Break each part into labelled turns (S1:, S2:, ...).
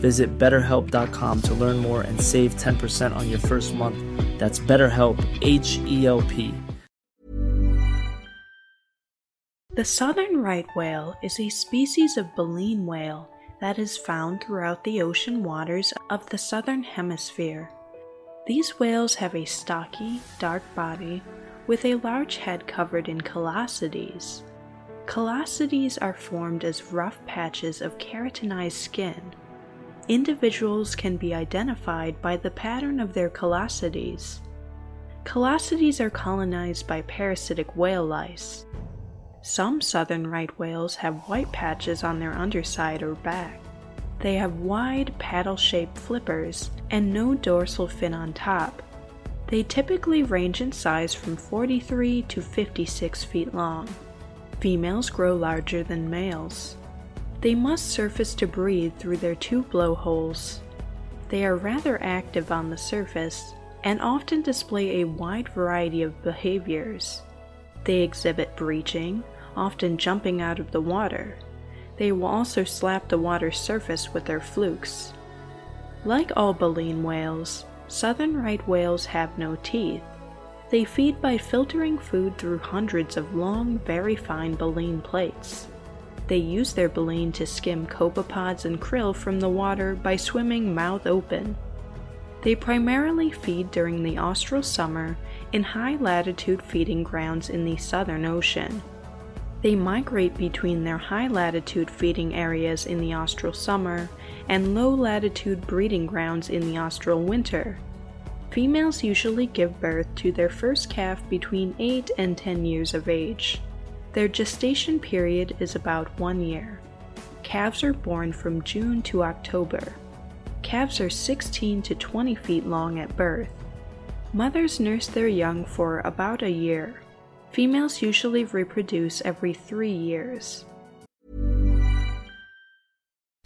S1: Visit betterhelp.com to learn more and save 10% on your first month. That's BetterHelp, H E L P.
S2: The southern right whale is a species of baleen whale that is found throughout the ocean waters of the southern hemisphere. These whales have a stocky, dark body with a large head covered in callosities. Callosities are formed as rough patches of keratinized skin. Individuals can be identified by the pattern of their callosities. Callosities are colonized by parasitic whale lice. Some southern right whales have white patches on their underside or back. They have wide paddle shaped flippers and no dorsal fin on top. They typically range in size from 43 to 56 feet long. Females grow larger than males. They must surface to breathe through their two blowholes. They are rather active on the surface and often display a wide variety of behaviors. They exhibit breaching, often jumping out of the water. They will also slap the water's surface with their flukes. Like all baleen whales, southern right whales have no teeth. They feed by filtering food through hundreds of long, very fine baleen plates. They use their baleen to skim copepods and krill from the water by swimming mouth open. They primarily feed during the austral summer in high latitude feeding grounds in the Southern Ocean. They migrate between their high latitude feeding areas in the austral summer and low latitude breeding grounds in the austral winter. Females usually give birth to their first calf between 8 and 10 years of age. Their gestation period is about one year. Calves are born from June to October. Calves are 16 to 20 feet long at birth. Mothers nurse their young for about a year. Females usually reproduce every three years.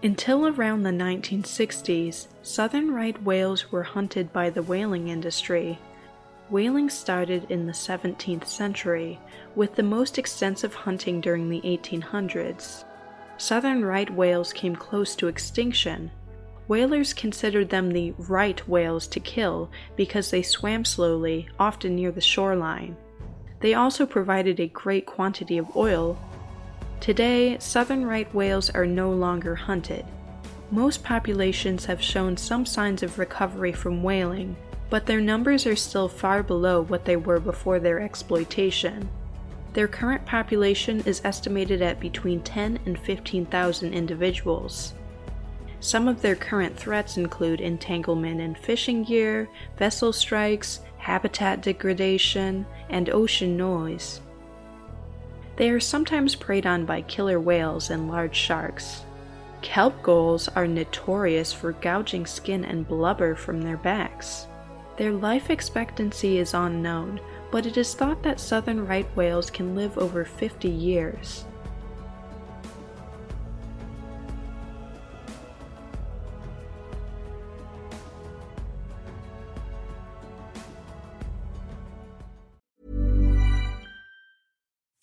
S2: Until around the 1960s, southern right whales were hunted by the whaling industry. Whaling started in the 17th century, with the most extensive hunting during the 1800s. Southern right whales came close to extinction. Whalers considered them the right whales to kill because they swam slowly, often near the shoreline. They also provided a great quantity of oil, Today, southern right whales are no longer hunted. Most populations have shown some signs of recovery from whaling, but their numbers are still far below what they were before their exploitation. Their current population is estimated at between 10 and 15,000 individuals. Some of their current threats include entanglement in fishing gear, vessel strikes, habitat degradation, and ocean noise. They are sometimes preyed on by killer whales and large sharks. Kelp gulls are notorious for gouging skin and blubber from their backs. Their life expectancy is unknown, but it is thought that southern right whales can live over 50 years.